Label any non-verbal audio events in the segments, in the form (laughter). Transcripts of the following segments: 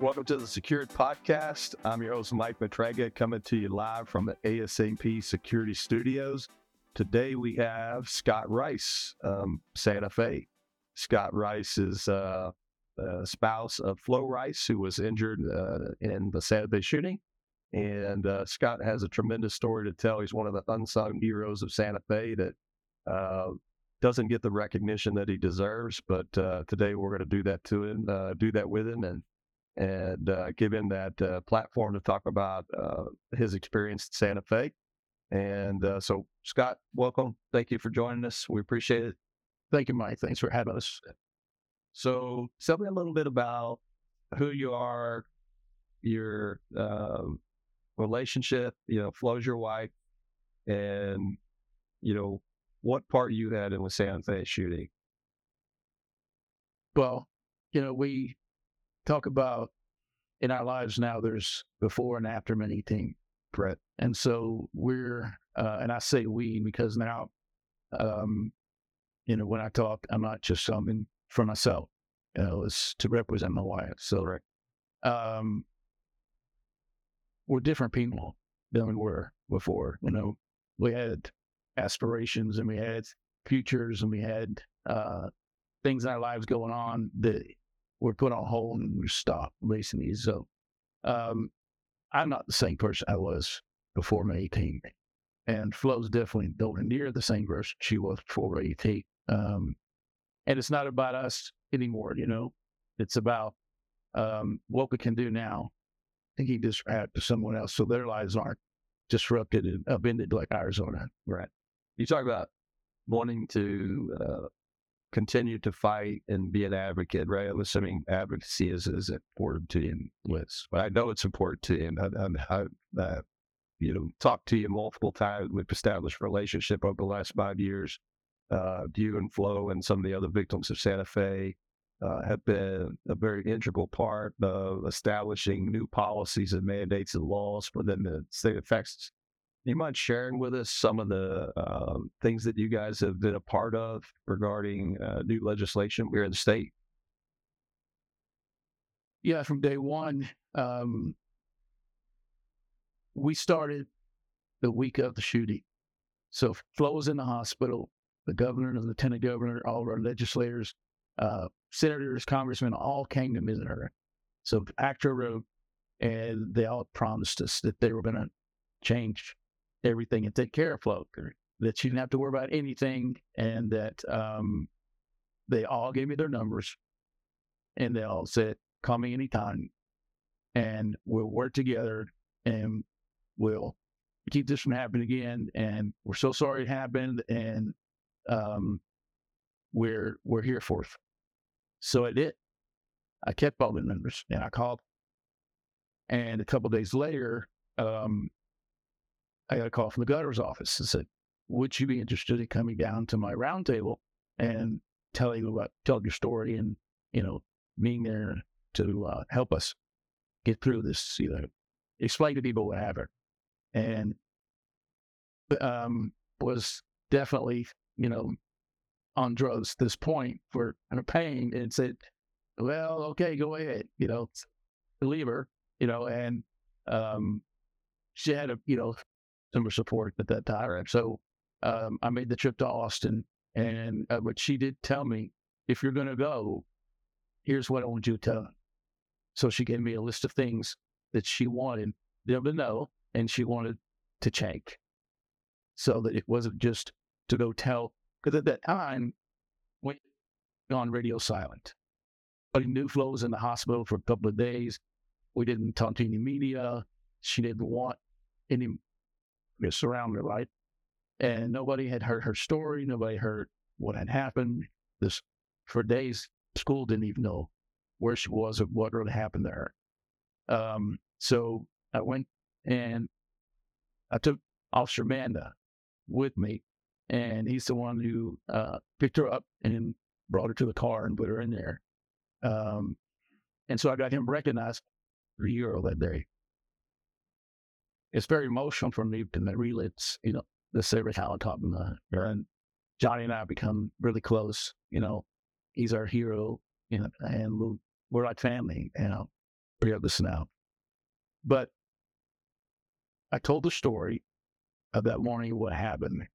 Welcome to the Secured Podcast. I'm your host, Mike Matranga, coming to you live from the ASAP Security Studios. Today we have Scott Rice, um, Santa Fe. Scott Rice is uh, a spouse of Flo Rice, who was injured uh, in the Santa Fe shooting. And uh, Scott has a tremendous story to tell. He's one of the unsung heroes of Santa Fe that uh, doesn't get the recognition that he deserves. But uh, today we're going to do that to him, uh, do that with him, and and uh, give him that uh, platform to talk about uh, his experience at Santa Fe. And uh, so, Scott, welcome. Thank you for joining us. We appreciate it. Thank you, Mike. Thanks for having us. So, tell me a little bit about who you are, your um, relationship. You know, Flo's your wife, and you know what part you had in the Santa Fe shooting. Well, you know, we talk about in our lives now. There's before and after many things, Brett. and so we're, uh, and I say we because now, um, you know, when I talk, I'm not just something for myself. You know, it's to represent my wife. So, Correct. um, we're different people than we were before. You know, we had aspirations and we had futures and we had uh, things in our lives going on that were put on hold and we stopped basically. So, um, I'm not the same person I was before May 18. And Flo's definitely nowhere near the same person she was before May 18. Um, and it's not about us anymore, you know, it's about um, what we can do now thinking this out to someone else so their lives aren't disrupted and upended like are. Right. You talk about wanting to uh, continue to fight and be an advocate, right? I'm assuming advocacy is, is important to you, Liz. But I know it's important to. And I, I, I you know, talked to you multiple times. We've established relationship over the last five years. Uh, you and Flo and some of the other victims of Santa Fe uh, have been a very integral part of establishing new policies and mandates and laws within the state of Texas. You mind sharing with us some of the uh, things that you guys have been a part of regarding uh, new legislation here in the state? Yeah, from day one, um, we started the week of the shooting. So Flo was in the hospital. The governor, and the lieutenant governor, all of our legislators, uh, senators, congressmen, all came to visit her. So Actor wrote, and they all promised us that they were going to change everything and take care of Flo, that she didn't have to worry about anything, and that um, they all gave me their numbers, and they all said, "Call me anytime, and we'll work together, and we'll keep this from happening again." And we're so sorry it happened, and um, we're we're here for it. So I did. I kept all the numbers, and I called. And a couple days later, um, I got a call from the governor's office and said, "Would you be interested in coming down to my roundtable and telling about telling your story and you know being there to uh, help us get through this? You know, explain to people what happened." And um, was definitely you know on drugs at this point for of pain and said, "Well, okay, go ahead," you know, believe her, you know, and um, she had a you know some support at that time. So um, I made the trip to Austin, and uh, but she did tell me, if you're going to go, here's what I want you to tell. So she gave me a list of things that she wanted them to know, and she wanted to change, so that it wasn't just to go tell. Because at that time, we on radio silent. But Flo was in the hospital for a couple of days. We didn't talk to any media. She didn't want any surround her life. And nobody had heard her story. Nobody heard what had happened. This for days, school didn't even know where she was or what really happened to her. Um, so I went and I took Officer Manda with me, and he's the one who uh, picked her up and brought her to the car and put her in there. Um, and so I got him recognized for a year that day it's very emotional for me to relive, you know, the Saber talent talking about. And Johnny and I become really close. You know, he's our hero, you know, and we're, we're like family, you know. this now. But I told the story of that morning, what happened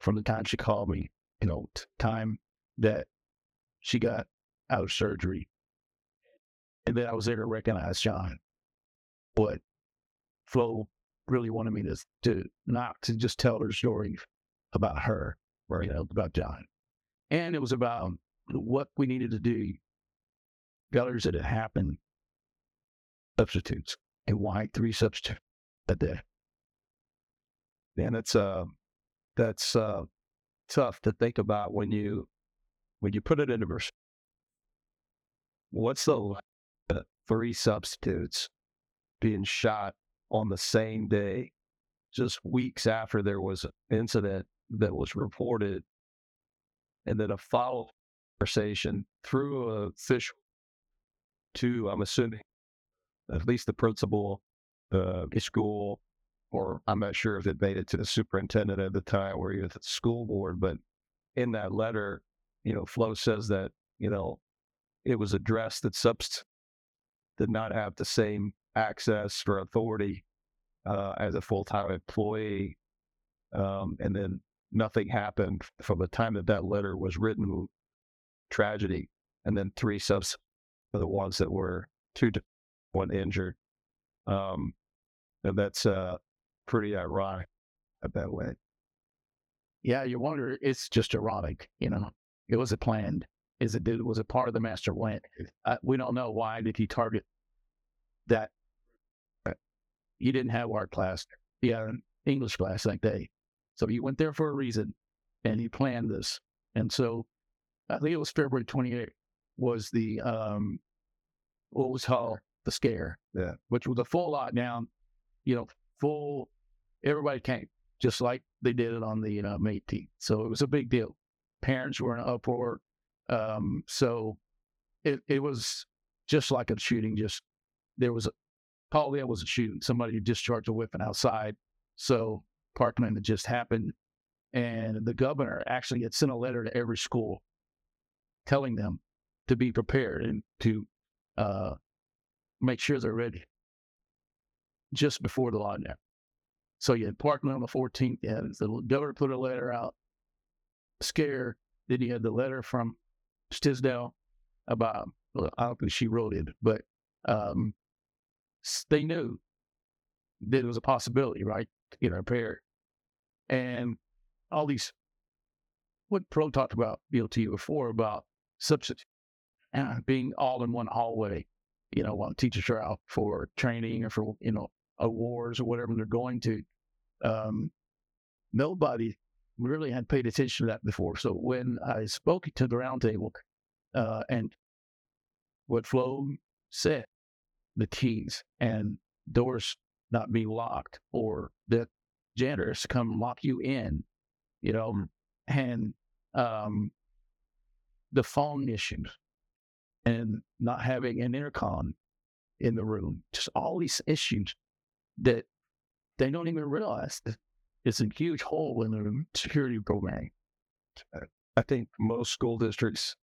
from the time she called me, you know, time that she got out of surgery. And then I was there to recognize John. But Flo really wanted me to, to not to just tell her story about her, or, you know, about John. And it was about what we needed to do, failures that had happened, substitutes, and why three substitutes that day. And it's uh that's uh tough to think about when you when you put it into verse. What's the uh, three substitutes being shot on the same day, just weeks after there was an incident that was reported, and then a follow conversation through a official to, I'm assuming, at least the principal, uh, the school, or I'm not sure if it made it to the superintendent at the time or even the school board, but in that letter, you know, Flo says that, you know, it was addressed that subs did not have the same access or authority uh, as a full time employee. Um, and then nothing happened from the time that that letter was written, tragedy. And then three subs are the ones that were two to one injured. Um, and that's uh, pretty ironic that way. Yeah, you wonder, it's just ironic, you know. It was a planned. Is it did was it part of the master plan? Uh, we don't know why did he target that. He didn't have art class. He had an English class that day, so he went there for a reason, and he planned this. And so, I think it was February 28th was the um, what was called the scare, yeah, which was a full lockdown. You know, full. Everybody came just like they did it on the uh, 18th. So it was a big deal parents were in an uproar. Um, so it, it was just like a shooting. Just there was a probably it was a shooting. Somebody discharged a weapon outside. So Parkland had just happened, and the governor actually had sent a letter to every school telling them to be prepared and to uh, make sure they're ready just before the lockdown. So you had Parkland on the 14th, and the governor put a letter out scare. Then you had the letter from Stisdale about, well, I don't think she wrote it, but um, they knew that it was a possibility, right? To get repaired. And all these, what Pro talked about, BLT before, about substitute uh, being all in one hallway, you know, while teachers are out for training or for, you know, awards or whatever they're going to. Um, nobody really had paid attention to that before. So when I spoke to the roundtable, uh, and what Flo said, the keys and doors not being locked, or that janitors come lock you in, you know, mm. and um, the phone issues and not having an intercom in the room, just all these issues that they don't even realize that it's a huge hole in the security program. I think most school districts,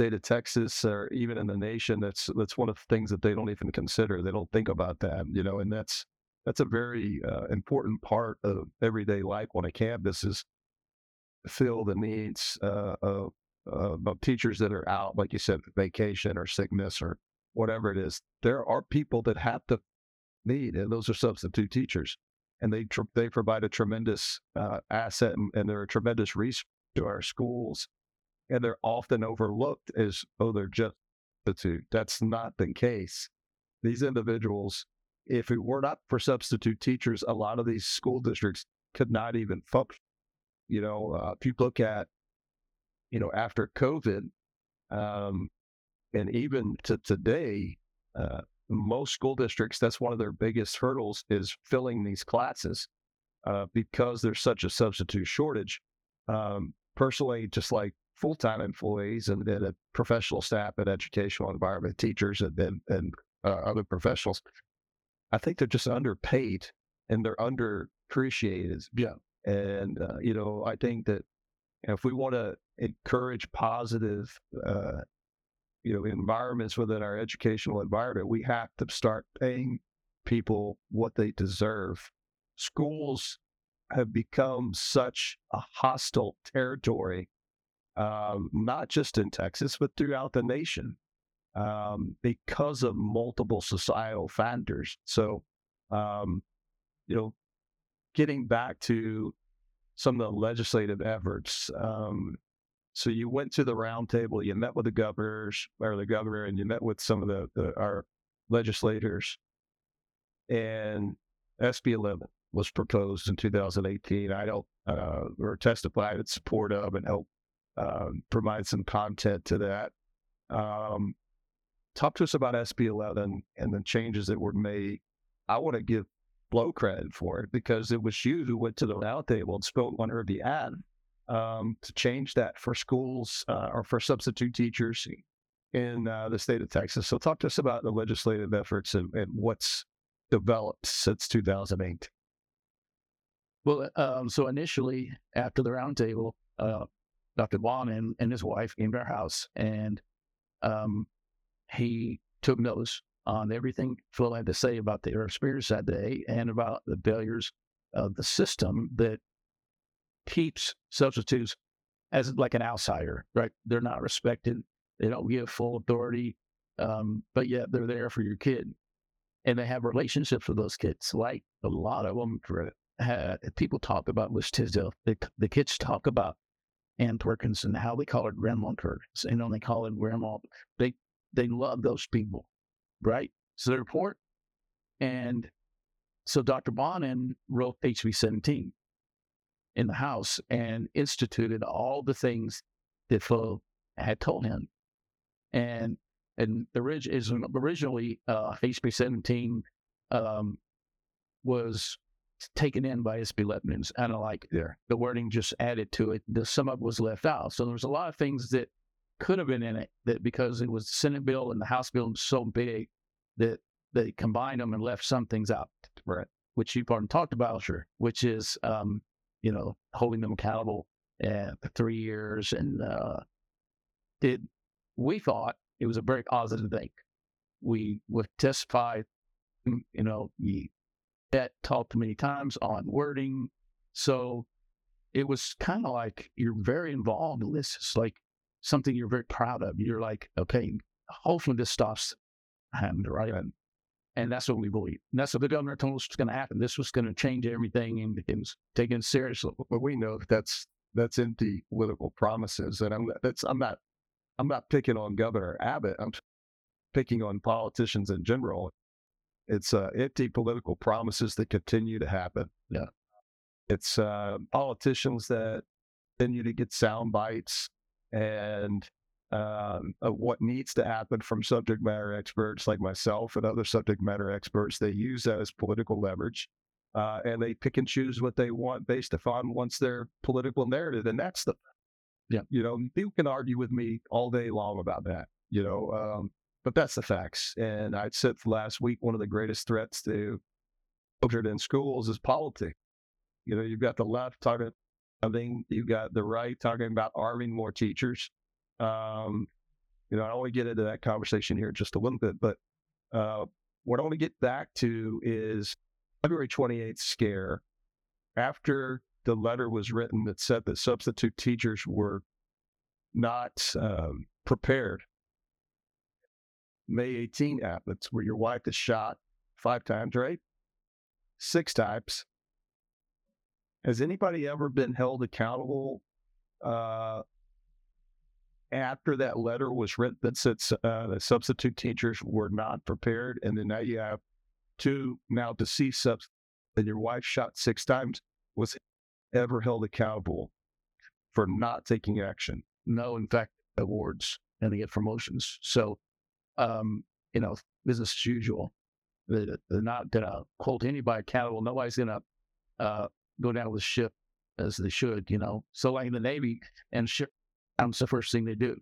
state of Texas, or even in the nation, that's that's one of the things that they don't even consider. They don't think about that, you know, and that's that's a very uh, important part of everyday life on a campus is fill the needs uh, of, uh, of teachers that are out, like you said, vacation or sickness or whatever it is. There are people that have to need, and those are substitute teachers and they tr- they provide a tremendous uh, asset and, and, they're a tremendous resource to our schools. And they're often overlooked as oh they're just substitute. That's not the case. These individuals, if it were not for substitute teachers, a lot of these school districts could not even function. You know, uh, if you look at, you know, after COVID, um, and even to today, uh, most school districts, that's one of their biggest hurdles is filling these classes uh, because there's such a substitute shortage. Um, personally, just like full time employees and then a professional staff and educational environment, teachers and, and, and uh, other professionals, I think they're just underpaid and they're underappreciated. Yeah. And, uh, you know, I think that if we want to encourage positive uh, you know environments within our educational environment, we have to start paying people what they deserve. Schools have become such a hostile territory, um, not just in Texas, but throughout the nation um, because of multiple societal factors. So, um, you know, getting back to some of the legislative efforts. Um, so you went to the roundtable, you met with the governors or the governor, and you met with some of the, the our legislators. And SB 11 was proposed in 2018. I don't uh, or testified in support of and help uh, provide some content to that. Um, talk to us about SB 11 and the changes that were made. I want to give Flo credit for it because it was you who went to the roundtable and spoke on her behalf um, to change that for schools uh, or for substitute teachers in uh, the state of Texas. So, talk to us about the legislative efforts and, and what's developed since 2008. Well, um, so initially after the roundtable, uh, Dr. Bonnen and, and, his wife came to our house, and um, he took notes on everything Phil had to say about the experience that day and about the failures of the system that keeps substitutes as like an outsider, right? They're not respected. They don't give full authority, um, but yet they're there for your kid. And they have relationships with those kids. Like a lot of them, uh, people talk about West Tisdale. The, the kids talk about Ann Perkins how they call her Grandma Perkins. Know, they call it Grandma. They they love those people, right? So they're important. And so Dr. Bonnen wrote HB 17 in the House and instituted all the things that Phil had told him. And and the orig- is originally uh, HB 17 um, was taken in by SB 11's, and I like there. The wording just added to it. The, of it was left out. So there was a lot of things that could have been in it that because it was the Senate bill and the House bill was so big that they combined them and left some things out, right? Which you've already talked about, sure. Which is, um, you know, holding them accountable uh, for three years, and uh, did we thought it was a very positive thing. We would testify, mm, you know, we that talked many times on wording, so it was kind of like you're very involved in this. It's like something you're very proud of. You're like, okay, hopefully this stops happening, right? And, and that's what we believe. And that's what the governor told us was going to happen. This was going to change everything and it was taken seriously. But we know that's that's empty political promises, and I'm that's I'm not I'm not picking on Governor Abbott. I'm picking on politicians in general. It's uh, empty political promises that continue to happen. Yeah, it's uh, politicians that continue to get sound bites and um, what needs to happen from subject matter experts like myself and other subject matter experts. They use that as political leverage. Uh, and they pick and choose what they want based upon once their political narrative. And that's the, yeah, you know, people can argue with me all day long about that, you know, um, but that's the facts. And I said last week, one of the greatest threats to children in schools is politics. You know, you've got the left talking something. You've got the right talking about arming more teachers. Um, you know, I only get into that conversation here just a little bit, but uh, what I want to get back to is February 28th scare. After the letter was written that said that substitute teachers were not um, prepared. May 18 happens where your wife is shot five times, right? Six times. Has anybody ever been held accountable uh, after that letter was written that said uh, the substitute teachers were not prepared, and then now you have two now deceased subs, and your wife shot six times? Was ever held accountable for not taking action? No, in fact, awards and they get promotions. So, um, you know, business as usual. They're not going to hold anybody accountable. Nobody's going to uh, go down with the ship as they should, you know. So like in the Navy and ship that's the first thing they do.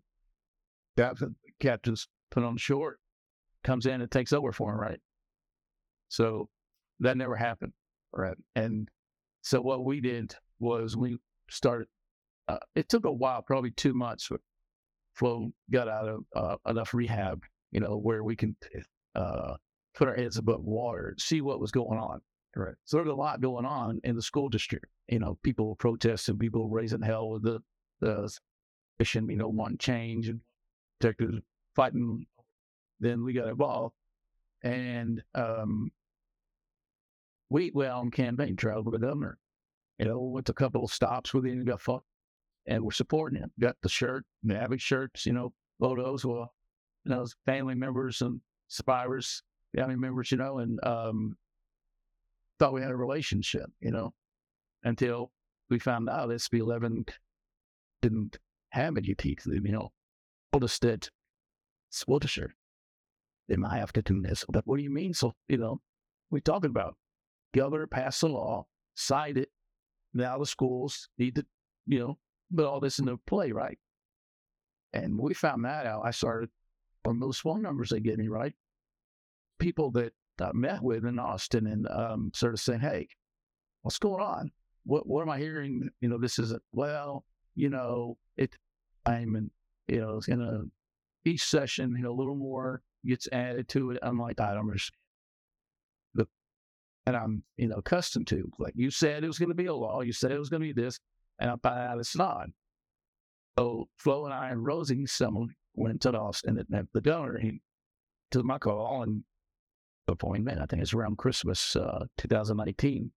Captain captain's put on shore, comes in and takes over for him, right? So that never happened. Right. And so what we did was we started uh, it took a while, probably two months Flo got out of uh, enough rehab, you know, where we can uh, put our heads above water, see what was going on. Right. So there's a lot going on in the school district. You know, people protesting, people raising hell with the the mission, you know, want change and detectives fighting. Then we got involved, and um, we went on campaign trail with the governor. You know, went to a couple of stops with him, got fucked, and we're supporting him. Got the shirt, the Abbott shirts, you know, photos, well, you know, family members and survivors, family members, you know, and um, thought we had a relationship, you know, until we found out SB 11 didn't have any teeth, you know, that it's Wiltshire. They might have to do this. But what do you mean? So, you know, we talking about governor passed a law, signed it. Now the schools need to, you know, put all this into play, right? And we found that out. I started from those phone numbers they gave me, right? People that I met with in Austin and um, sort of saying, hey, what's going on? What what am I hearing? You know, this isn't well, you know, it I'm in, you know, in a each session, you know, a little more gets added to it. I'm like, I don't understand. The and I'm, you know, accustomed to. Like you said it was gonna be a law, you said it was gonna be this, and I find out it's not. So Flo and I and Rosie, someone went to Austin and the donor. he took my call and appointment. I think it's around Christmas, uh, 2019.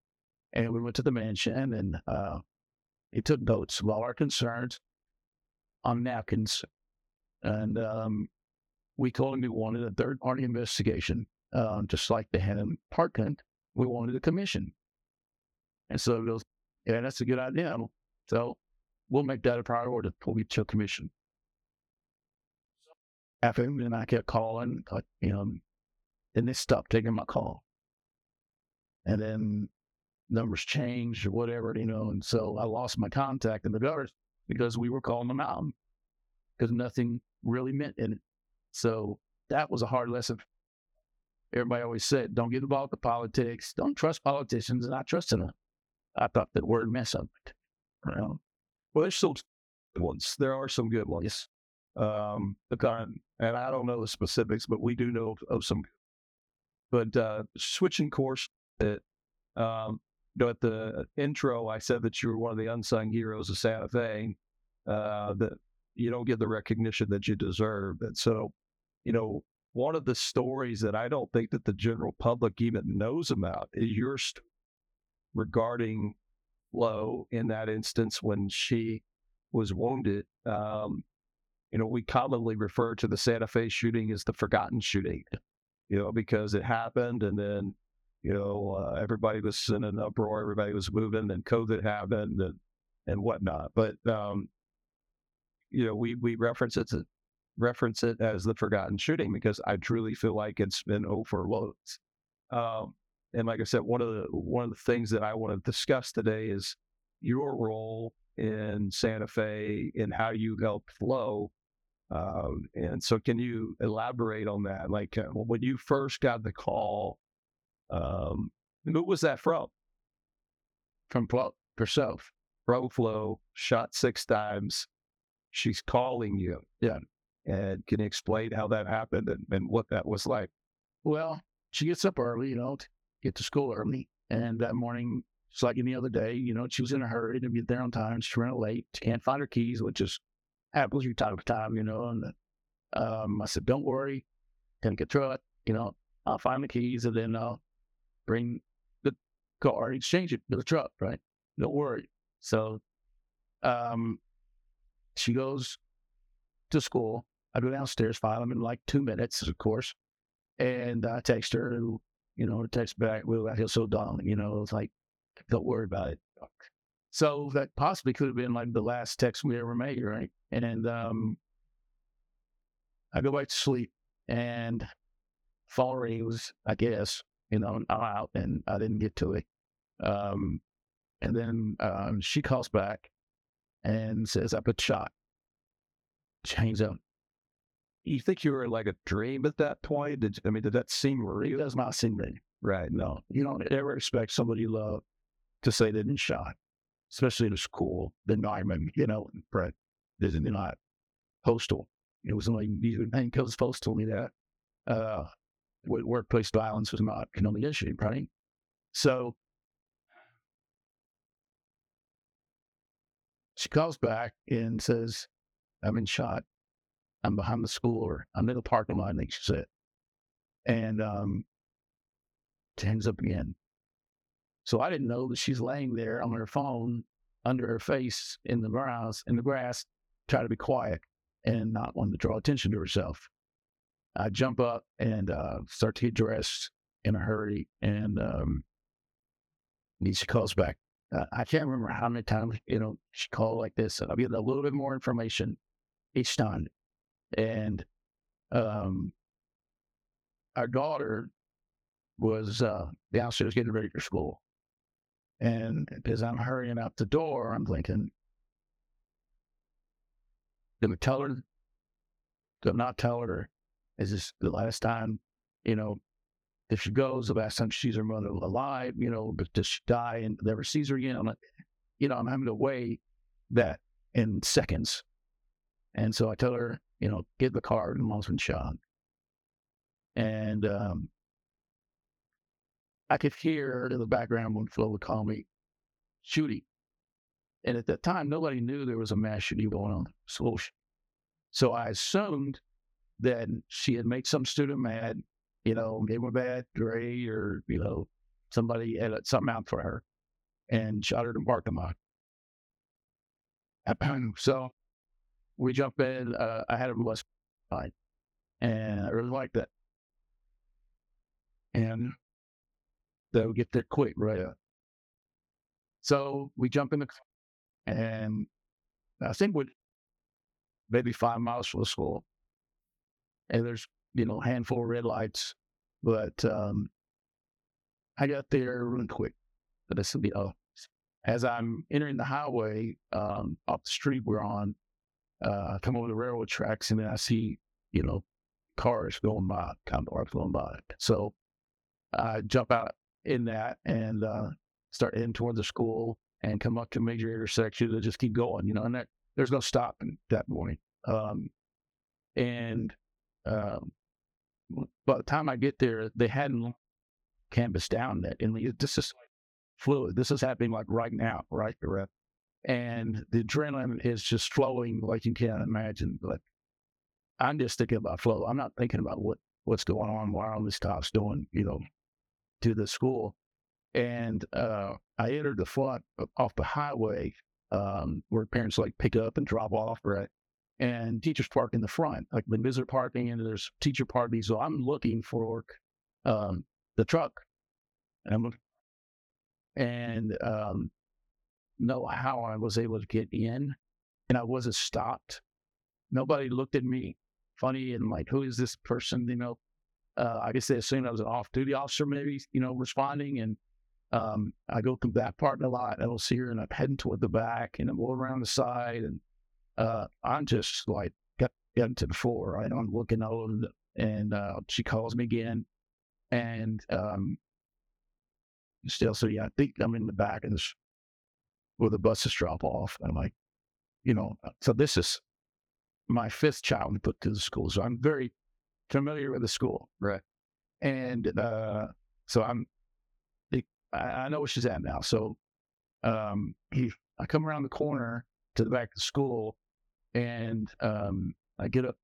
And we went to the mansion and uh, he took notes of all our concerns on napkins. And um, we told him we wanted a third party investigation, uh, just like they had in Parkland. We wanted a commission. And so he goes, Yeah, that's a good idea. So we'll make that a priority before we took commission. After him, and I kept calling, like, you know, and they stopped taking my call. And then numbers changed or whatever, you know. And so I lost my contact in the gutters because we were calling them out because nothing really meant in it. So that was a hard lesson. Everybody always said, don't get involved with politics. Don't trust politicians. And I trusted them. I thought that word meant something. You know? Well, there's good ones. There are some good ones. Um, and I don't know the specifics, but we do know of some but uh, switching course, it, um, you know, at the intro, I said that you were one of the unsung heroes of Santa Fe. Uh, that you don't get the recognition that you deserve, and so, you know, one of the stories that I don't think that the general public even knows about is your story regarding Flo in that instance when she was wounded. Um, you know, we commonly refer to the Santa Fe shooting as the forgotten shooting you know, because it happened and then, you know, uh, everybody was in an uproar, everybody was moving and COVID happened and, and whatnot. But, um, you know, we, we reference it to, reference it as the forgotten shooting because I truly feel like it's been overlooked. Um, and like I said, one of the one of the things that I want to discuss today is your role in Santa Fe and how you help Flo um, and so, can you elaborate on that? Like uh, when you first got the call, um, who was that from? From Flo herself. Pro Flo shot six times. She's calling you. Yeah. And can you explain how that happened and, and what that was like? Well, she gets up early, you know, to get to school early. And that morning, it's like any other day, you know, she was in a hurry to get there on time. She's running late. She can't find her keys, which is happens from time to time, you know. And um, I said, don't worry, can get through it. You know, I'll find the keys and then I'll bring the car, and exchange it to the truck, right? Don't worry. So um, she goes to school. I go downstairs, file them in like two minutes, of course. And I text her, and, you know, text back, well, I feel so dumb, you know, it's like, don't worry about it. So that possibly could have been like the last text we ever made, right? And um, I go back to sleep and following was, I guess, you know, I'm out and I didn't get to it. Um, and then um, she calls back and says, I put shot. She hangs up. You think you were like a dream at that point? Did I mean, did that seem real? It does not seem real. Right. No, you don't ever expect somebody you love to say they didn't shot especially in a school environment, you know, Brett, isn't not postal. It was only and Coast Post told me that uh, workplace violence was not an only issue, right? So she calls back and says, "I've been shot. I'm behind the school, or I'm in the parking lot." I think she said, and um, hangs up again. So I didn't know that she's laying there on her phone under her face in the grass, in the grass, try to be quiet and not want to draw attention to herself. I jump up and uh, start to get dressed in a hurry, and um, she calls back. Uh, I can't remember how many times you know she called like this. I'll get a little bit more information each time, and um, our daughter was uh, downstairs getting ready for school, and as I'm hurrying out the door, I'm thinking, did I tell her? Did I not tell her? Is this the last time, you know, if she goes, the last time she sees her mother alive, you know, but does she die and never sees her again? I'm like, you know, I'm having to weigh that in seconds. And so I tell her, you know, get the car, and mom's been shot. And um, I could hear in the background when Flo would call me shooting. And at that time, nobody knew there was a mass shooting going on. So, so I assumed that she had made some student mad, you know, gave him a bad grade or, you know, somebody had something out for her and shot her in the them lot. (clears throat) so we jump in. Uh, I had a bus ride, and I really liked that. And they'll get there quick, right? So we jump in the car, and I think we're maybe five miles from the school, and there's you know a handful of red lights, but um, I got there really quick. But said, you know, as I'm entering the highway um, off the street we're on, uh, I come over the railroad tracks, and then I see you know cars going by, kind of cars going by. So I jump out in that and uh, start heading toward the school and come up to major intersections and just keep going, you know, and that there's no stopping that morning. Um, and um, by the time I get there, they hadn't canvassed down that. And this is fluid. This is happening like right now, right? Correct. And the adrenaline is just flowing like you can't imagine. But I'm just thinking about Flo. I'm not thinking about what what's going on while all this stuff's doing, you know, to the school. And uh, I entered the front off the highway um, where parents like pick up and drop off, right? And teachers park in the front, like the visitor parking, and there's teacher parking. So I'm looking for um, the truck. And, I'm, and um, know how I was able to get in, and I wasn't stopped. Nobody looked at me funny and like, who is this person? You know, uh, I guess they assumed I was an off-duty officer, maybe you know, responding. And um, I go through that part a lot. I don't see her, and I'm heading toward the back, and I'm going around the side, and uh, I'm just like getting to the floor. Right, I'm looking over, and uh, she calls me again, and um, still, so yeah, I think I'm in the back of this where the buses drop off. And I'm like, you know, so this is my fifth child put to the school, so I'm very familiar with the school. Right. And uh, so I'm, I, know where she's at now. So um, he, I come around the corner to the back of the school and um, I get up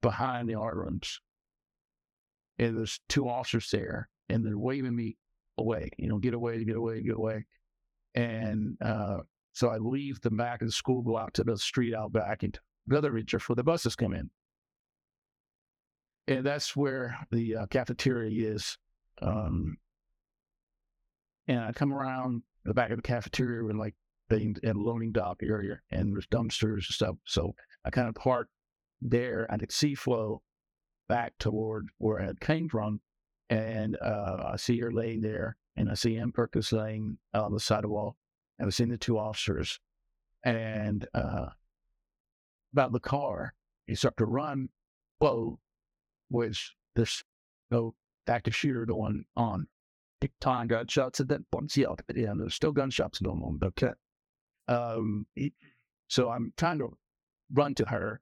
behind the art rooms and there's two officers there and they're waving me away, you know, get away, get away, get away. And uh, so I leave the back of the school, go out to the street out back and the other for the buses come in and that's where the uh, cafeteria is. Um, and I come around the back of the cafeteria and like being in loading dock area, and there's dumpsters and stuff. So I kind of park there. I could see Flo back toward where I came from, and uh, I see her laying there, and I see him Perkins laying on the side of the wall, and I see the two officers, and uh, about the car, he started to run. Whoa, which this no active shooter going on. Big time gunshots at that point. Yeah, yeah, there's still gunshots going on. Okay. Um, so I'm trying to run to her,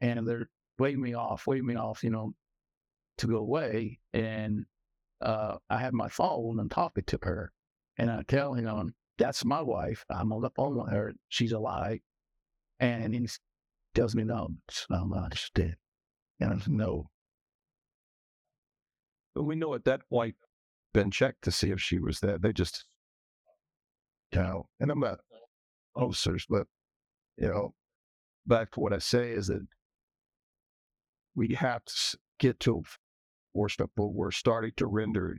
and they're waving me off, waving me off, you know, to go away. And uh, I have my phone and talking to her, and I tell him, "That's my wife. I'm on the phone with her. She's alive." And he tells me, "No, I'm not. She's dead." And I said, "No." But we know at that point, been checked to see if she was there. They just, you know, and I'm not officers, but you know, back to what I say is that we have to get to stuff, but we're starting to render,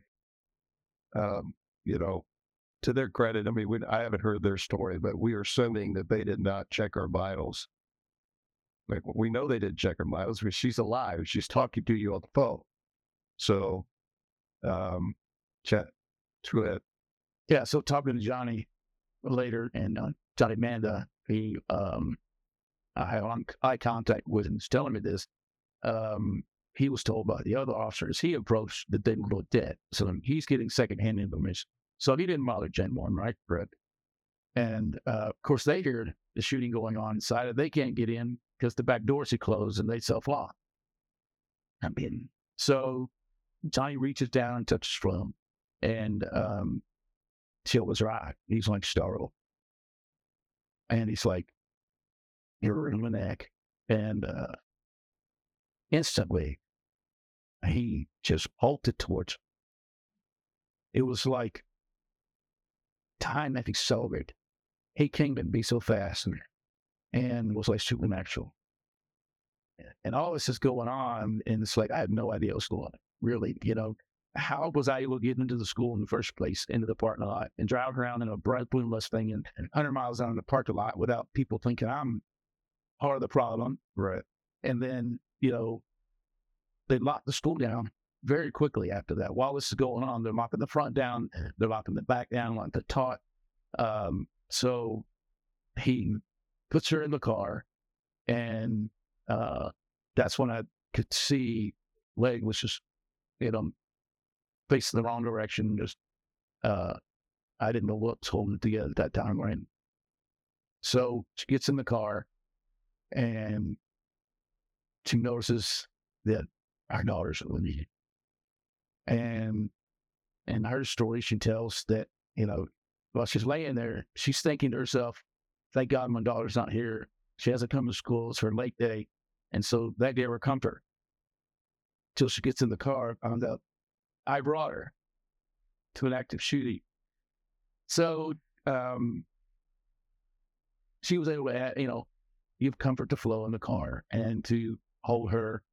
um, you know, to their credit. I mean, we, I haven't heard their story, but we are assuming that they did not check our vitals. Like we know they didn't check her vitals because she's alive. She's talking to you on the phone. So, um, chat through it. Yeah. So talking to Johnny later and uh, Johnny Manda, he, um, I had on eye contact with him, telling me this. Um, he was told by the other officers he approached that they were dead. So he's getting secondhand information. So he didn't bother Gen 1, right? Fred? And uh, of course, they heard the shooting going on inside, and they can't get in because the back doors are closed and they self lock. I mean, so Johnny reaches down and touches Flum, and um, Till was right. He's like startled. And he's like, You're in neck. And uh, instantly, he just bolted towards. It was like time had accelerated. He came and be so fast and, and was like supernatural. And all this is going on, and it's like I had no idea what's going on. Really, you know, how was I able to get into the school in the first place, into the parking lot, and drive around in a bright blue Mustang and, and 100 miles down in the parking lot without people thinking I'm part of the problem? Right. And then, you know, they locked the school down very quickly after that. While this is going on, they're locking the front down, they're locking the back down, like the taught. Um, so he puts her in the car, and uh, that's when I could see leg was just, you know, facing the wrong direction. Just, uh, I didn't know what was holding it together at that time, right? So she gets in the car, and she notices that our daughters needed. And in her story, she tells that, you know, while she's laying there, she's thinking to herself, thank God my daughter's not here. She hasn't come to school. It's her late day. And so that gave her comfort. Till she gets in the car, found out I brought her to an active shooting. So um, she was able to, you know, give comfort to Flo in the car and to hold her.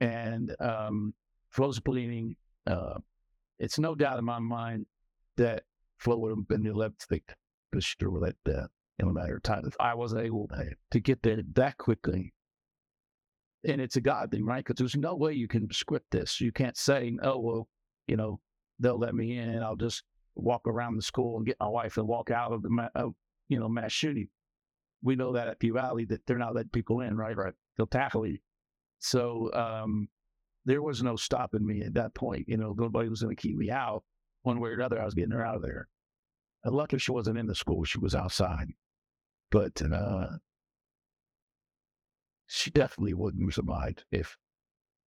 And um, Flo's bleeding. Uh, it's no doubt in my mind that Flo would have been the 11th victim because she with that death in a matter of time. If I wasn't able to get there that quickly, and it's a God thing, right? Because there's no way you can script this. You can't say, oh, well, you know, they'll let me in and I'll just walk around the school and get my wife and walk out of the, you know, mass shooting. We know that at Uvalde that they're not letting people in, right? Right. They'll tackle you. So um, there was no stopping me at that point. You know, nobody was going to keep me out one way or another. I was getting her out of there. And luckily, she wasn't in the school; she was outside. But uh, she definitely wouldn't have survived if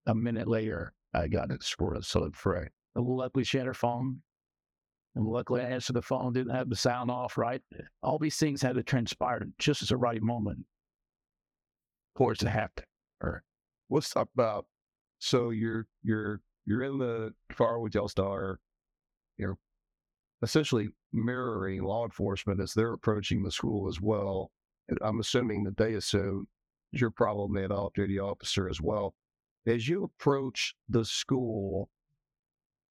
a minute later I got it scored so fray. Luckily, she had her phone. And luckily, I answered the phone, didn't have the sound off right. All these things had to transpire just at the right moment for it to happen. Or let's talk about so you're you're you're in the car with daughter, you're essentially mirroring law enforcement as they're approaching the school as well. And I'm assuming that they assume you're probably an off-duty officer as well. As you approach the school,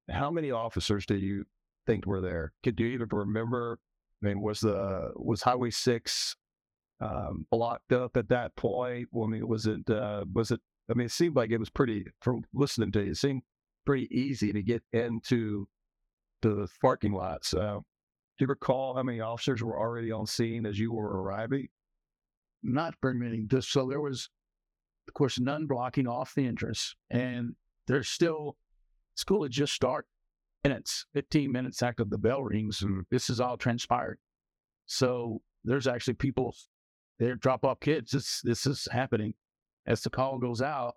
how many officers do you think were there? Could you even remember? I mean, was the was Highway Six um, blocked up at that point? I mean, was it uh, was it I mean, it seemed like it was pretty, from listening to you, it seemed pretty easy to get into the parking lot. So, do you recall how many officers were already on scene as you were arriving? Not many. Just so there was, of course, none blocking off the entrance, and there's still school had just started, minutes, 15 minutes after the bell rings, and this is all transpired. So there's actually people there, drop off kids. This this is happening as the call goes out,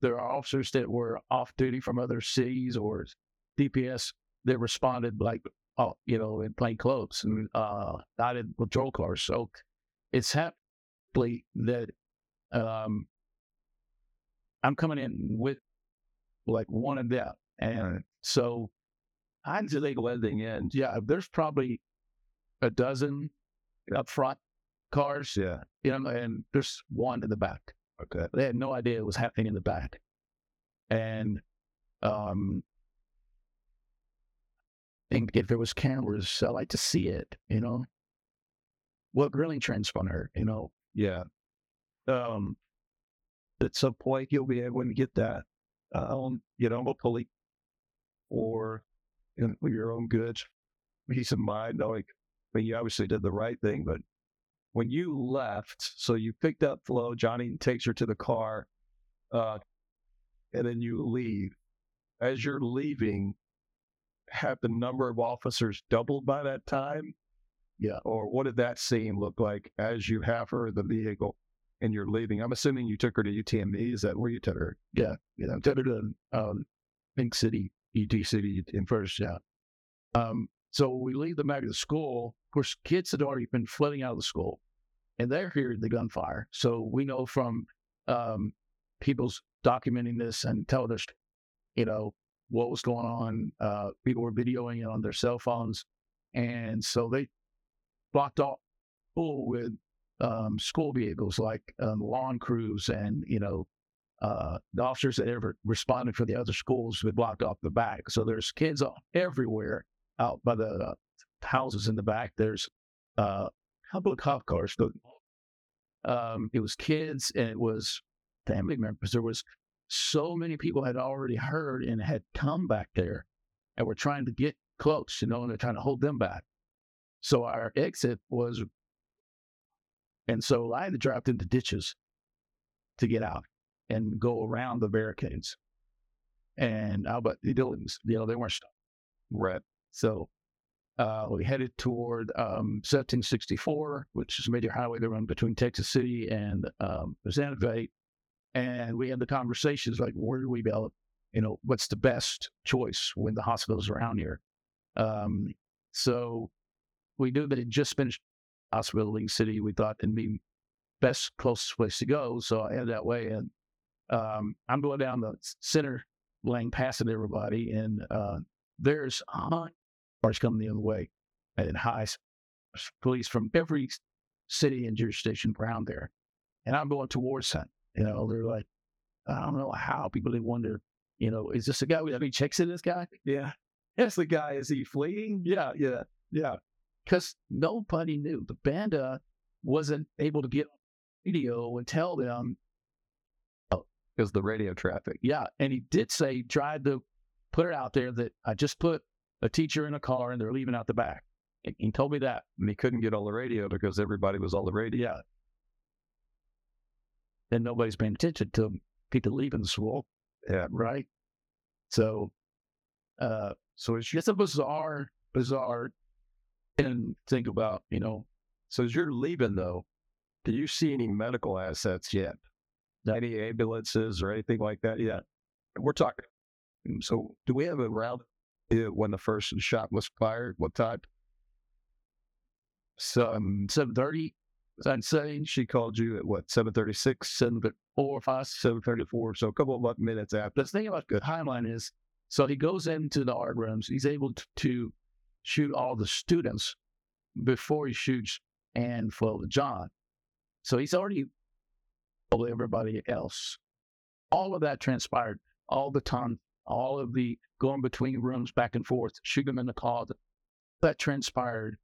there are officers that were off duty from other cities or DPS that responded like, oh, you know, in plain clothes and uh, not in patrol cars. So it's happily that um, I'm coming in with like one of them. And so How's illegal ending in? yeah, there's probably a dozen up front cars, Yeah. you know, and there's one in the back. Okay. They had no idea it was happening in the back. And um I think if there was cameras, I like to see it, you know. What really transpired, you know. Yeah. Um, at some point you'll be able to get that, um, you know, police or you know, your own goods, peace of mind, knowing. I mean, you obviously did the right thing, but when you left, so you picked up Flo, Johnny takes her to the car, uh, and then you leave. As you're leaving, have the number of officers doubled by that time? Yeah. Or what did that scene look like as you have her in the vehicle and you're leaving? I'm assuming you took her to UTMB. Is that where you took her? Yeah, you know, took her to um Pink City, UT City in first, yeah. Um, so we leave them back the school. Of course, kids had already been flooding out of the school, and they're hearing the gunfire. So we know from um, people's documenting this and telling us, you know, what was going on. Uh, people were videoing it on their cell phones, and so they blocked off school with um, school vehicles like um, lawn crews and you know uh, the officers that ever responded for the other schools would block off the back. So there's kids everywhere out by the uh, houses in the back. There's uh, a couple of cop cars. Um, it was kids and it was family members. There was so many people had already heard and had come back there and were trying to get close, you know, and they're trying to hold them back. So our exit was, and so I had to drive into ditches to get out and go around the barricades. And uh, but they didn't, you know, they weren't stopped. Right. So uh, we headed toward um, 1764, which is a major highway that runs between Texas City and um, Santa Fe. And we had the conversations like, where do we go? You know, what's the best choice when the hospital's around here? Um, so we knew that it just finished hospital in City. We thought it'd be best closest place to go. So I headed that way. And um, I'm going down the center lane, passing everybody, and uh, there's a hundred cars coming the other way, and high police from every city and jurisdiction around there. And I'm going towards that. You know, they're like, I don't know how people they wonder, you know, is this a guy with any checks in this guy? Yeah. That's the guy. Is he fleeing? Yeah, yeah, yeah. Because nobody knew. The banda wasn't able to get on video and tell them Because the radio traffic. Yeah, and he did say tried to put it out there that I just put a teacher in a car and they're leaving out the back. And he told me that. And he couldn't get on the radio because everybody was on the radio. Yeah. And nobody's paying attention to people leaving the school, Yeah. right? So, uh, So you, it's a bizarre, bizarre and think about, you know, so as you're leaving though, do you see any medical assets yet? Any ambulances or anything like that yet? We're talking. So do we have a round when the first shot was fired? What time? so um, 730, I'd say She called you at what? Seven thirty six, seven, four five, seven thirty four. So a couple of minutes after. the thing about the timeline is so he goes into the art rooms he's able to, to shoot all the students before he shoots and Flo and John. So he's already told everybody else. All of that transpired all the time, all of the going between rooms back and forth, shoot them in the closet. That transpired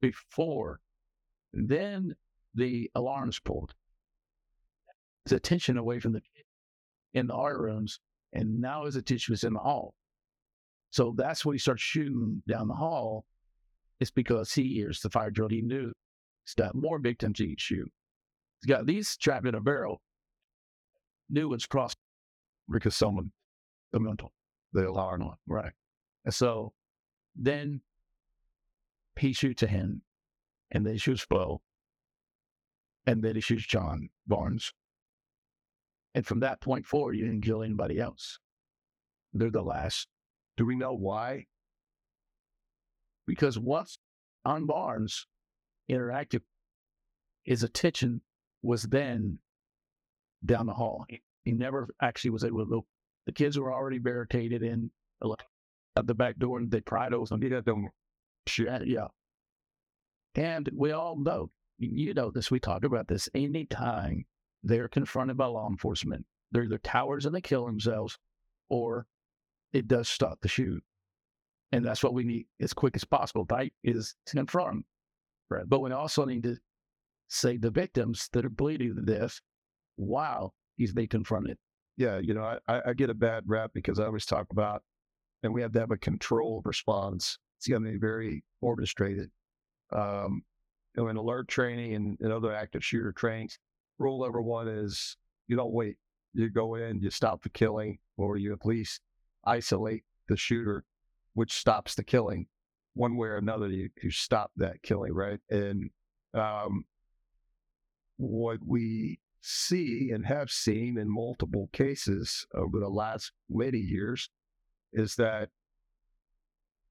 before. Then the alarms pulled. His attention away from the in the art rooms, and now his attention was in the hall. So that's when he starts shooting down the hall. It's because he hears the fire drill. He knew he's got more victims he can shoot. He's got these trapped in a barrel. New ones crossed Because someone the mental, the alarm on. Right. And so then he shoots at him, and then he shoots Bo, and then he shoots John Barnes. And from that point forward, you didn't kill anybody else. They're the last. Do we know why? Because once on Barnes interactive, his attention was then down the hall. He, he never actually was able to look. The kids were already barricaded in at the back door and they pried open. Yeah, don't Yeah, yeah. And we all know, you know this, we talk about this anytime they're confronted by law enforcement, they're either cowards and they kill themselves or it does stop the shoot. And that's what we need as quick as possible, right? Is to confront. Right. But we also need to save the victims that are bleeding to death while he's being confronted. Yeah, you know, I, I get a bad rap because I always talk about, and we have to have a controlled response. It's to be very orchestrated. Um, you know, in ALERRT training and, and other active shooter trainings, rule number one is you don't wait. You go in, you stop the killing, or you at least isolate the shooter, which stops the killing. One way or another, you, you stop that killing, right? And um, what we see and have seen in multiple cases over the last many years is that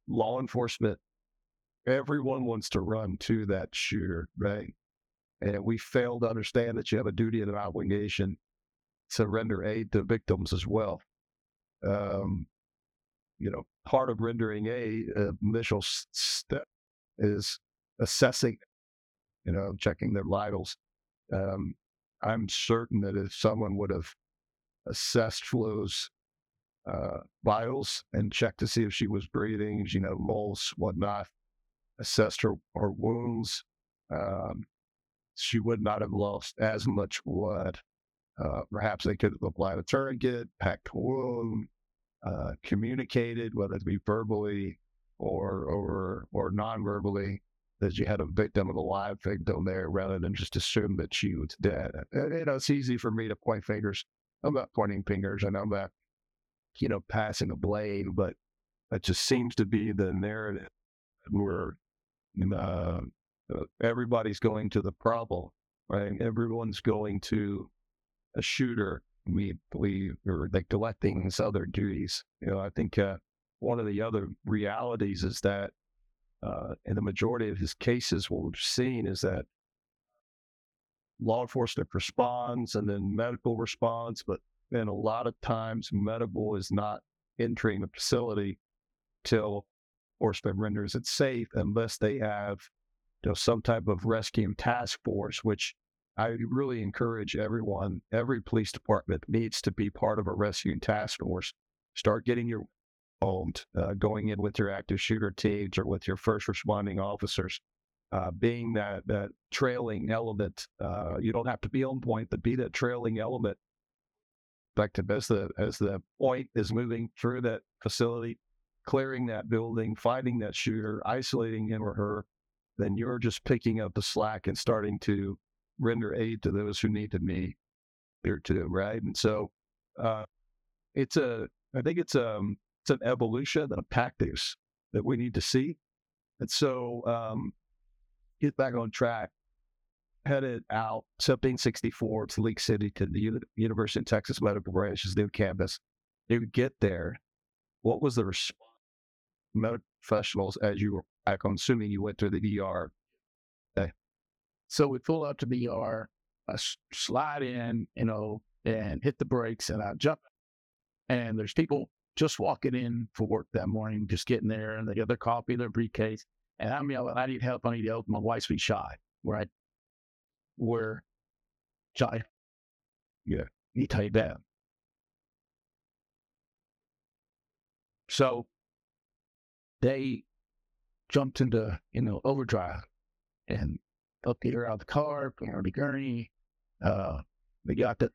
law enforcement, everyone wants to run to that shooter, right? And we fail to understand that you have a duty and an obligation to render aid to victims as well. Um, you know, part of rendering a, uh, initial step is assessing, you know, checking their vitals. Um, I'm certain that if someone would have assessed Flo's uh, vitals and checked to see if she was breathing, you know, pulse, whatnot, assessed her, her wounds, um, she would not have lost as much blood. Uh, perhaps they could have applied a tourniquet, packed a wound, uh, communicated, whether it be verbally or or or non-verbally, that you had a victim of a live victim there rather than just assume that she was dead. You know, it's easy for me to point fingers. I'm not pointing fingers and I'm not, you know, passing a blame, but that just seems to be the narrative where uh, everybody's going to the problem, right? Everyone's going to a shooter. We believe or neglecting his other duties. You know, I think uh, one of the other realities is that uh, in the majority of his cases, what we've seen is that law enforcement responds and then medical responds, but then a lot of times medical is not entering the facility till enforcement renders it safe unless they have you know, some type of rescue task force, which I really encourage everyone, every police department needs to be part of a rescue task force. Start getting your owned, uh, going in with your active shooter teams or with your first responding officers, uh, being that that trailing element. Uh, you don't have to be on point, but be that trailing element. Effective as the as the point is moving through that facility, clearing that building, finding that shooter, isolating him or her, then you're just picking up the slack and starting to render aid to those who need to be there too, right? And so uh, it's a, I think it's um, it's an evolution of tactics that we need to see. And so, um, get back on track, headed out 1764 to League City to the U- University of Texas Medical Branch's new campus. You get there. What was the response? Medical professionals as you were? I'm assuming you went to the ER. So we pull up to the ER, I slide in, you know, and hit the brakes, and I jump. And there's people just walking in for work that morning, just getting there, and they got their coffee, their briefcase, and I'm yelling, "I need help! I need help! My wife's been shot." Right? Where, shy? Yeah, he tell you that. So they jumped into you know overdrive and up her out of the car, put on the gurney. Uh, they got the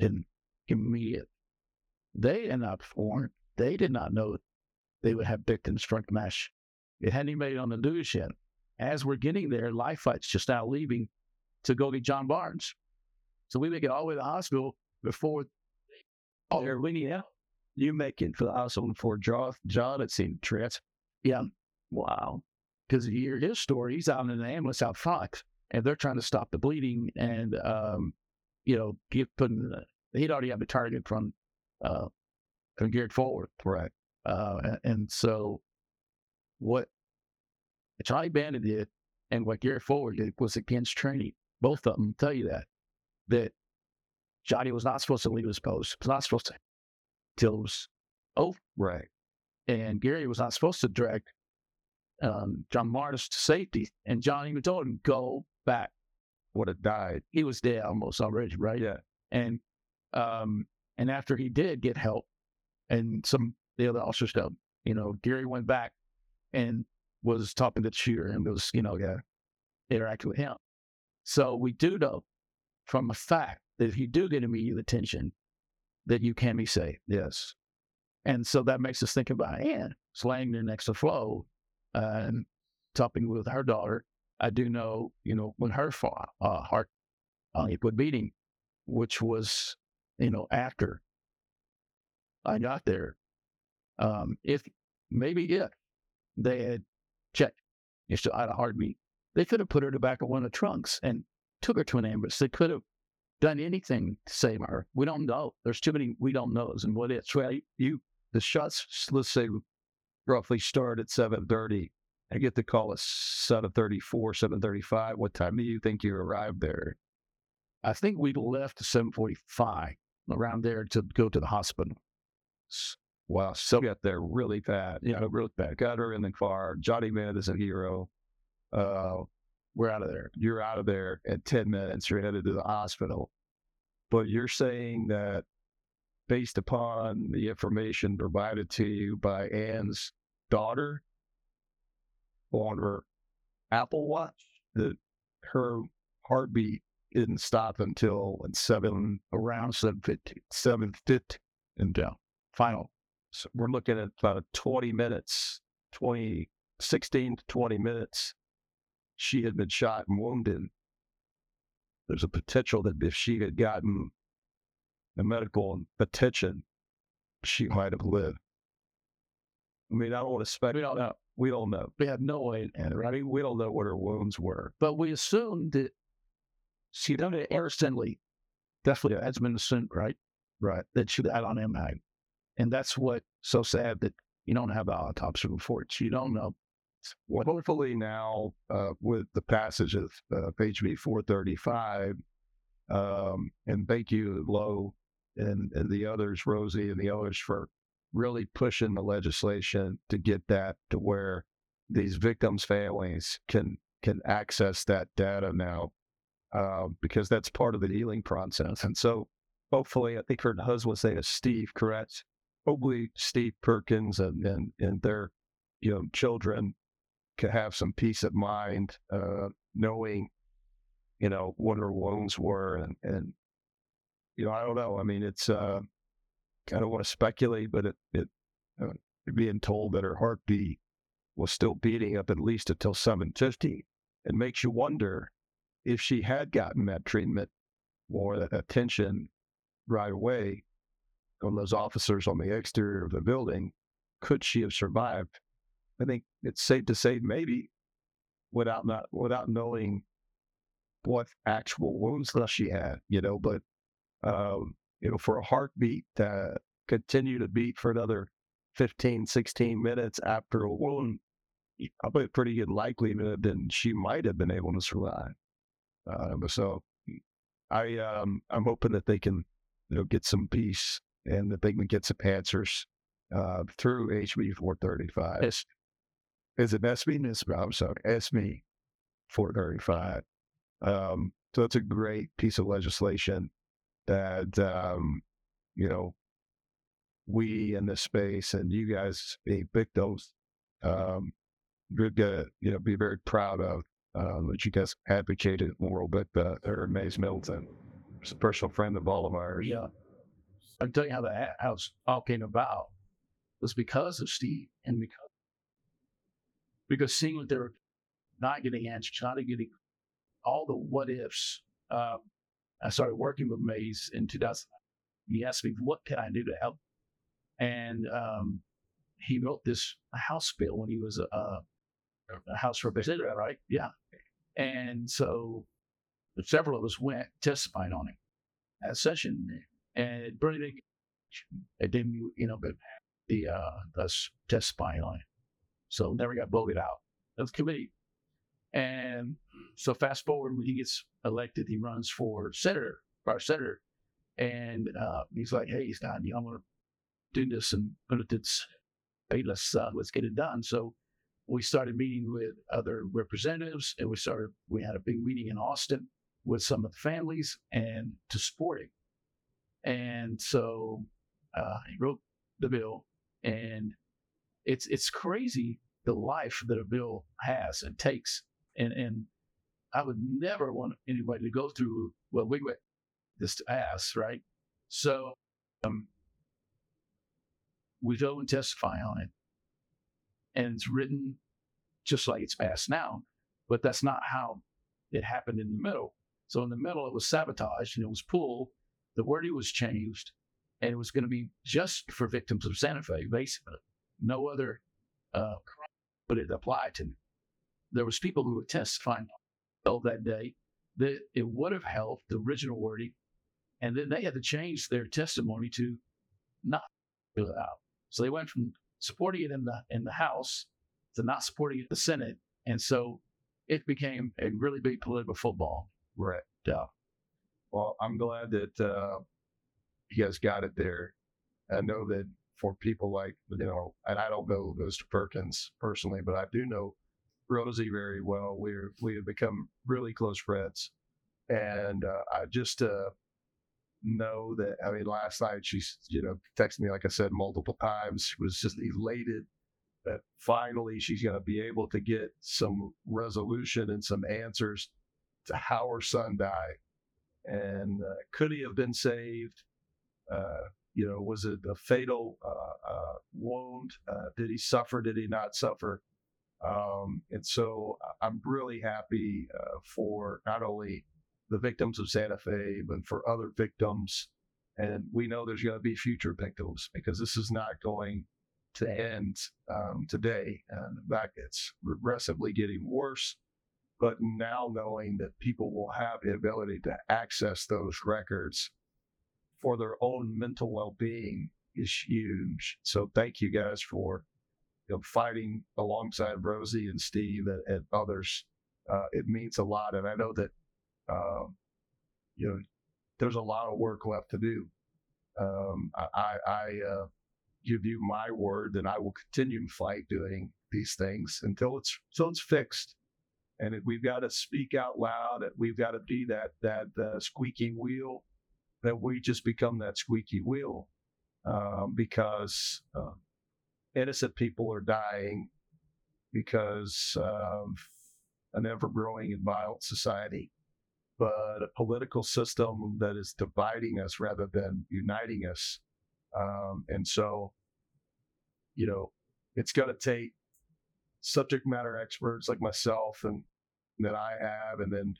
and immediate they ended up for they did not know they would have victims from mesh. It hadn't even made it on the news yet. As we're getting there, Life Flight's just now leaving to go get John Barnes. So we make it all the way to the hospital before oh, they're winning out. You make it for the hospital before John, John had seen Trent. Yeah. Wow. Because you hear his story, he's out in an ambulance out front, and they're trying to stop the bleeding and, um, you know, get putting he'd already have the target from uh, from Garrett Forward. Right. Uh, and, and so what Johnny Bandit did and what Garrett Forward did was against training. Both of them tell you that that Johnny was not supposed to leave his post. Was not supposed to till it was over. Right. And Gary was not supposed to drag um, John Martis to safety. And John even told him, go back. Would have died. He was dead almost already, right? Yeah. And um, and after he did get help and some the other officers helped, you know, Gary went back and was talking to the shooter and was, you know, yeah, interacting with him. So we do know from a fact that if you do get immediate attention, that you can be saved. Yes. And so that makes us think about Ann laying there next to Flo uh, and talking with her daughter. I do know, you know, when her fa- uh, heart uh, it would beating, which was, you know, after I got there. Um, if maybe if they had checked if she had a heartbeat, they could have put her in the back of one of the trunks and took her to an ambulance. They could have done anything to save her. We don't know. There's too many we don't knows and what it's. Well, you the shots, let's say, roughly start at seven thirty. I get the call at seven thirty four, seven thirty five. What time do you think you arrived there? I think we left at seven forty five around there to go to the hospital. Wow, so got there really fast. You know, really fast. Got her in the car. Johnny Man is a hero. Uh, We're out of there. you're out of there at 10 minutes. You're headed to the hospital. But you're saying that based upon the information provided to you by Ann's daughter on her Apple Watch, that her heartbeat didn't stop until seven Around seven fifty. seven fifty. And down. Final. So we're looking at about 20 minutes, 20, 16 to 20 minutes. She had been shot and wounded. There's a potential that if she had gotten the medical attention, she might have lived. I mean, I don't want to speculate. We don't know. We don't know. We have no way. And I mean, we don't know what her wounds were. But we assumed that she done it instantly. Definitely has been assumed, right? Right. That she died on impact. And that's what so sad that you don't have the autopsy reports. You don't know. Well, hopefully now, uh, with the passage of uh, HB 435, um, and thank you, Lowe, and, and the others, Rosie and the others, for really pushing the legislation to get that to where these victims' families can can access that data now, uh, because that's part of the healing process. And so, hopefully, I think her husband was saying Steve, correct? Hopefully, Steve Perkins and and, and their you know children can have some peace of mind, uh, knowing, you know, what her wounds were. And, and, you know, I don't know. I mean, it's, uh, I don't want to speculate, but it, it, uh, being told that her heartbeat was still beating up at least until 750, it makes you wonder if she had gotten that treatment or that attention right away from those officers on the exterior of the building, could she have survived? I think it's safe to say maybe without not without knowing what actual wounds she had, you know, but um, you know, for a heartbeat to continue to beat for another 15, 16 minutes after a wound, probably a pretty good likelihood that she might have been able to survive. Um, so I um, I'm hoping that they can you know get some peace and that they can get some answers uh, through HB 435. Yes. Is it SB? I'm sorry, SB 435. Um, so it's a great piece of legislation that, um, you know, we in this space and you guys being victims, um, you're gonna, you know, be very proud of uh, that you guys advocated for. But uh, or Mayes Middleton, is a personal friend of all of ours. Yeah. I'll tell you how the house all came about was because of Steve and because because seeing what they were not getting answers, not getting all the what ifs. Um, I started working with Mayes in 2000. He asked me, "What can I do to help?" And um, he wrote this House bill when he was a, a House representative, right? Yeah. And so several of us went testified on it at session. and Bernie didn't. It didn't, you know, but the uh, the test spy on it, so never got voted out of the committee. And so fast forward when he gets elected, he runs for senator, for senator, and uh, he's like, "Hey, you know, I'm gonna do this and put it this. Hey, let's uh, let's get it done." So we started meeting with other representatives, and we started. We had a big meeting in Austin with some of the families and to support it. And so uh, he wrote the bill, and it's it's crazy the life that a bill has and takes, and and I would never want anybody to go through what we went this ass, right? So um, we go and testify on it, and it's written just like it's passed now, but that's not how it happened in the middle. So in the middle, it was sabotaged and it was pulled. The wording was changed, and it was going to be just for victims of Santa Fe, basically. No other uh, but it applied to. There was people who were testifying that day that it would have helped the original wording, and then they had to change their testimony to not fill it out. So they went from supporting it in the in the House to not supporting it in the Senate, and so it became a really big political football. Right. Yeah. Well, I'm glad that uh, you guys got it there. I know that for people like you know, and I don't know Mr. Perkins personally, but I do know Rosie very well. We're we have become really close friends, and uh, I just uh, know that. I mean, last night she's you know texted me like I said multiple times. She was just elated that finally she's going to be able to get some resolution and some answers to how her son died. And uh, could he have been saved? Uh, you know, was it a fatal uh, uh wound? Did he suffer? Did he not suffer? Um, and so I'm really happy uh, for not only the victims of Santa Fe, but for other victims. And we know there's going to be future victims because this is not going to end um, today. And in fact, it's progressively getting worse. But now knowing that people will have the ability to access those records for their own mental well-being is huge. So thank you guys for you know, fighting alongside Rosie and Steve and, and others. Uh, it means a lot, and I know that um, you know there's a lot of work left to do. Um, I, I uh, give you my word that I will continue to fight doing these things until it's until it's fixed and we've got to speak out loud. and We've got to be that that uh, squeaky wheel. That we just become that squeaky wheel um, because uh, innocent people are dying because of an ever-growing and violent society, but a political system that is dividing us rather than uniting us. Um, and so, you know, it's going to take subject matter experts like myself and that I have, and then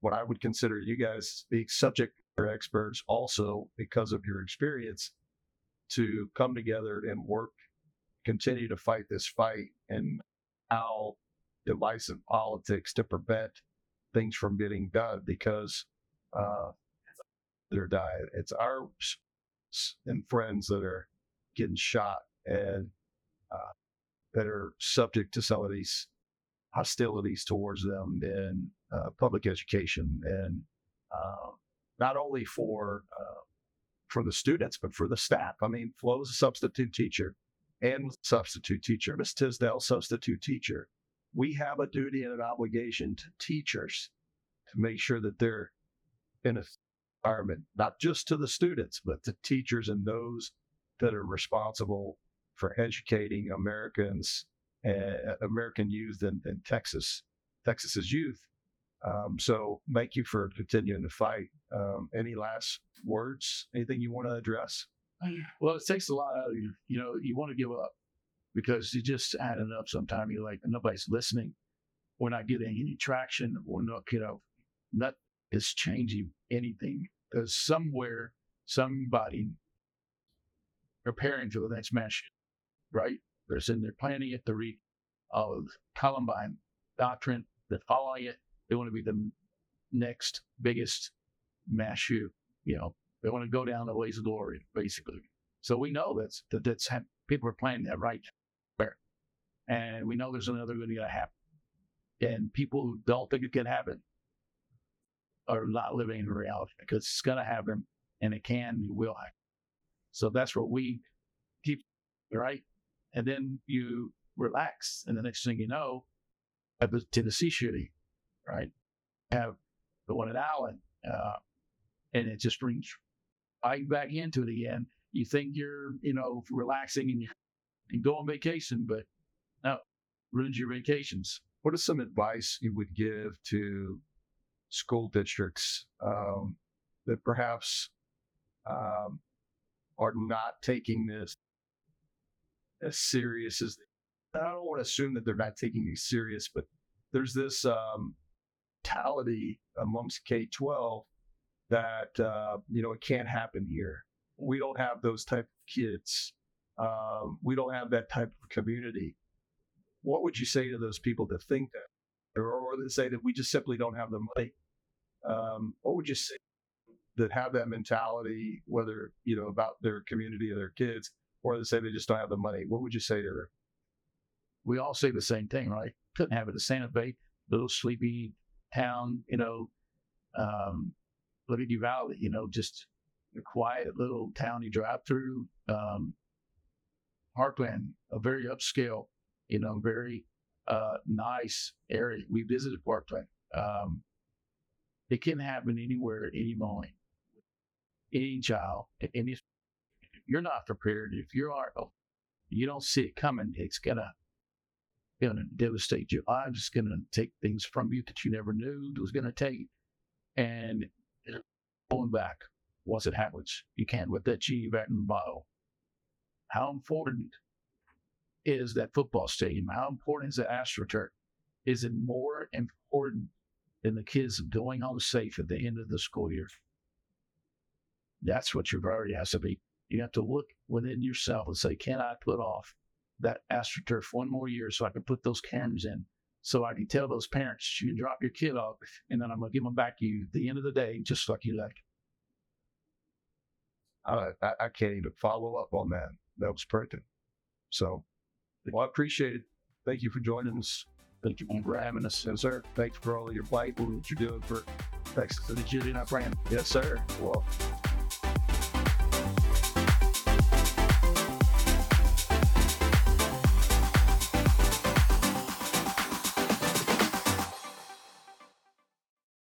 what I would consider you guys being subject matter experts also because of your experience to come together and work, continue to fight this fight and how divisive politics to prevent things from getting done because uh, they're dying. It's our and friends that are getting shot and uh, that are subject to some of these hostilities towards them in uh, public education and uh, not only for uh, for the students but for the staff. I mean, Flo Flo's a substitute teacher and substitute teacher. Miss Tisdale, substitute teacher. We have a duty and an obligation to teachers to make sure that they're in an environment, not just to the students, but to teachers and those that are responsible for educating Americans uh, American youth in, in Texas, Texas's youth. Um, so thank you for continuing to fight. Um, any last words? Anything you want to address? Well, it takes a lot out of you. You know, you want to give up because you just adding up. Sometimes you're like, nobody's listening. We're not getting any traction. We're not, you know, not is changing anything because somewhere, somebody preparing for the next mass right? They're sitting there planning it. to read of Columbine doctrine. They're following it. They want to be the next biggest mass shoot, you know, They want to go down the ways of glory, basically. So we know that's that that's people are playing that right there, and we know there's another going to happen. And people who don't think it can happen are not living in reality because it's going to happen, and it can, and will happen. So that's what we keep right, and then you relax, and the next thing you know, at the Tennessee shooting, right, have the one at Allen, uh, and it just brings right back into it again. You think you're, you know, relaxing and and go on vacation, but no, ruins your vacations. What is some advice you would give to school districts um, that perhaps um, are not taking this as serious as I don't want to assume that they're not taking these serious, but there's this um, mentality amongst K 12 that, uh, you know, it can't happen here. We don't have those type of kids. Um, we don't have that type of community. What would you say to those people that think that? Or, or that say that we just simply don't have the money? Um, what would you say that have that mentality, whether, you know, about their community or their kids, or they say they just don't have the money? What would you say to them? We all say the same thing, right? Couldn't have it. The Santa Fe, little sleepy town, you know, um, Liberty Valley, you know, just a quiet little town you drive through. Um, Parkland, a very upscale, you know, very uh, nice area. We visited Parkland. Um, it can happen anywhere, any moment, any child, any. You're not prepared. If you are, you don't see it coming. It's gonna going to devastate your lives. It's going to take things from you that you never knew was going to take. And going back once it happens, you can't let that genie back in the bottle. How important is that football stadium? How important is the AstroTurf? Is it more important than the kids going home safe at the end of the school year? That's what your priority has to be. You have to look within yourself and say, can I put off that AstroTurf one more year so I can put those cameras in. So I can tell those parents, you can drop your kid off and then I'm going to give them back to you at the end of the day, just like you like. Uh, I, I can't even follow up on that. That was perfect. So, well, I appreciate it. Thank you for joining us. Thank you for having us. Yes, sir. Thanks for all your fight, what you're doing for Texas and the Julian brand. Yes, sir. Well,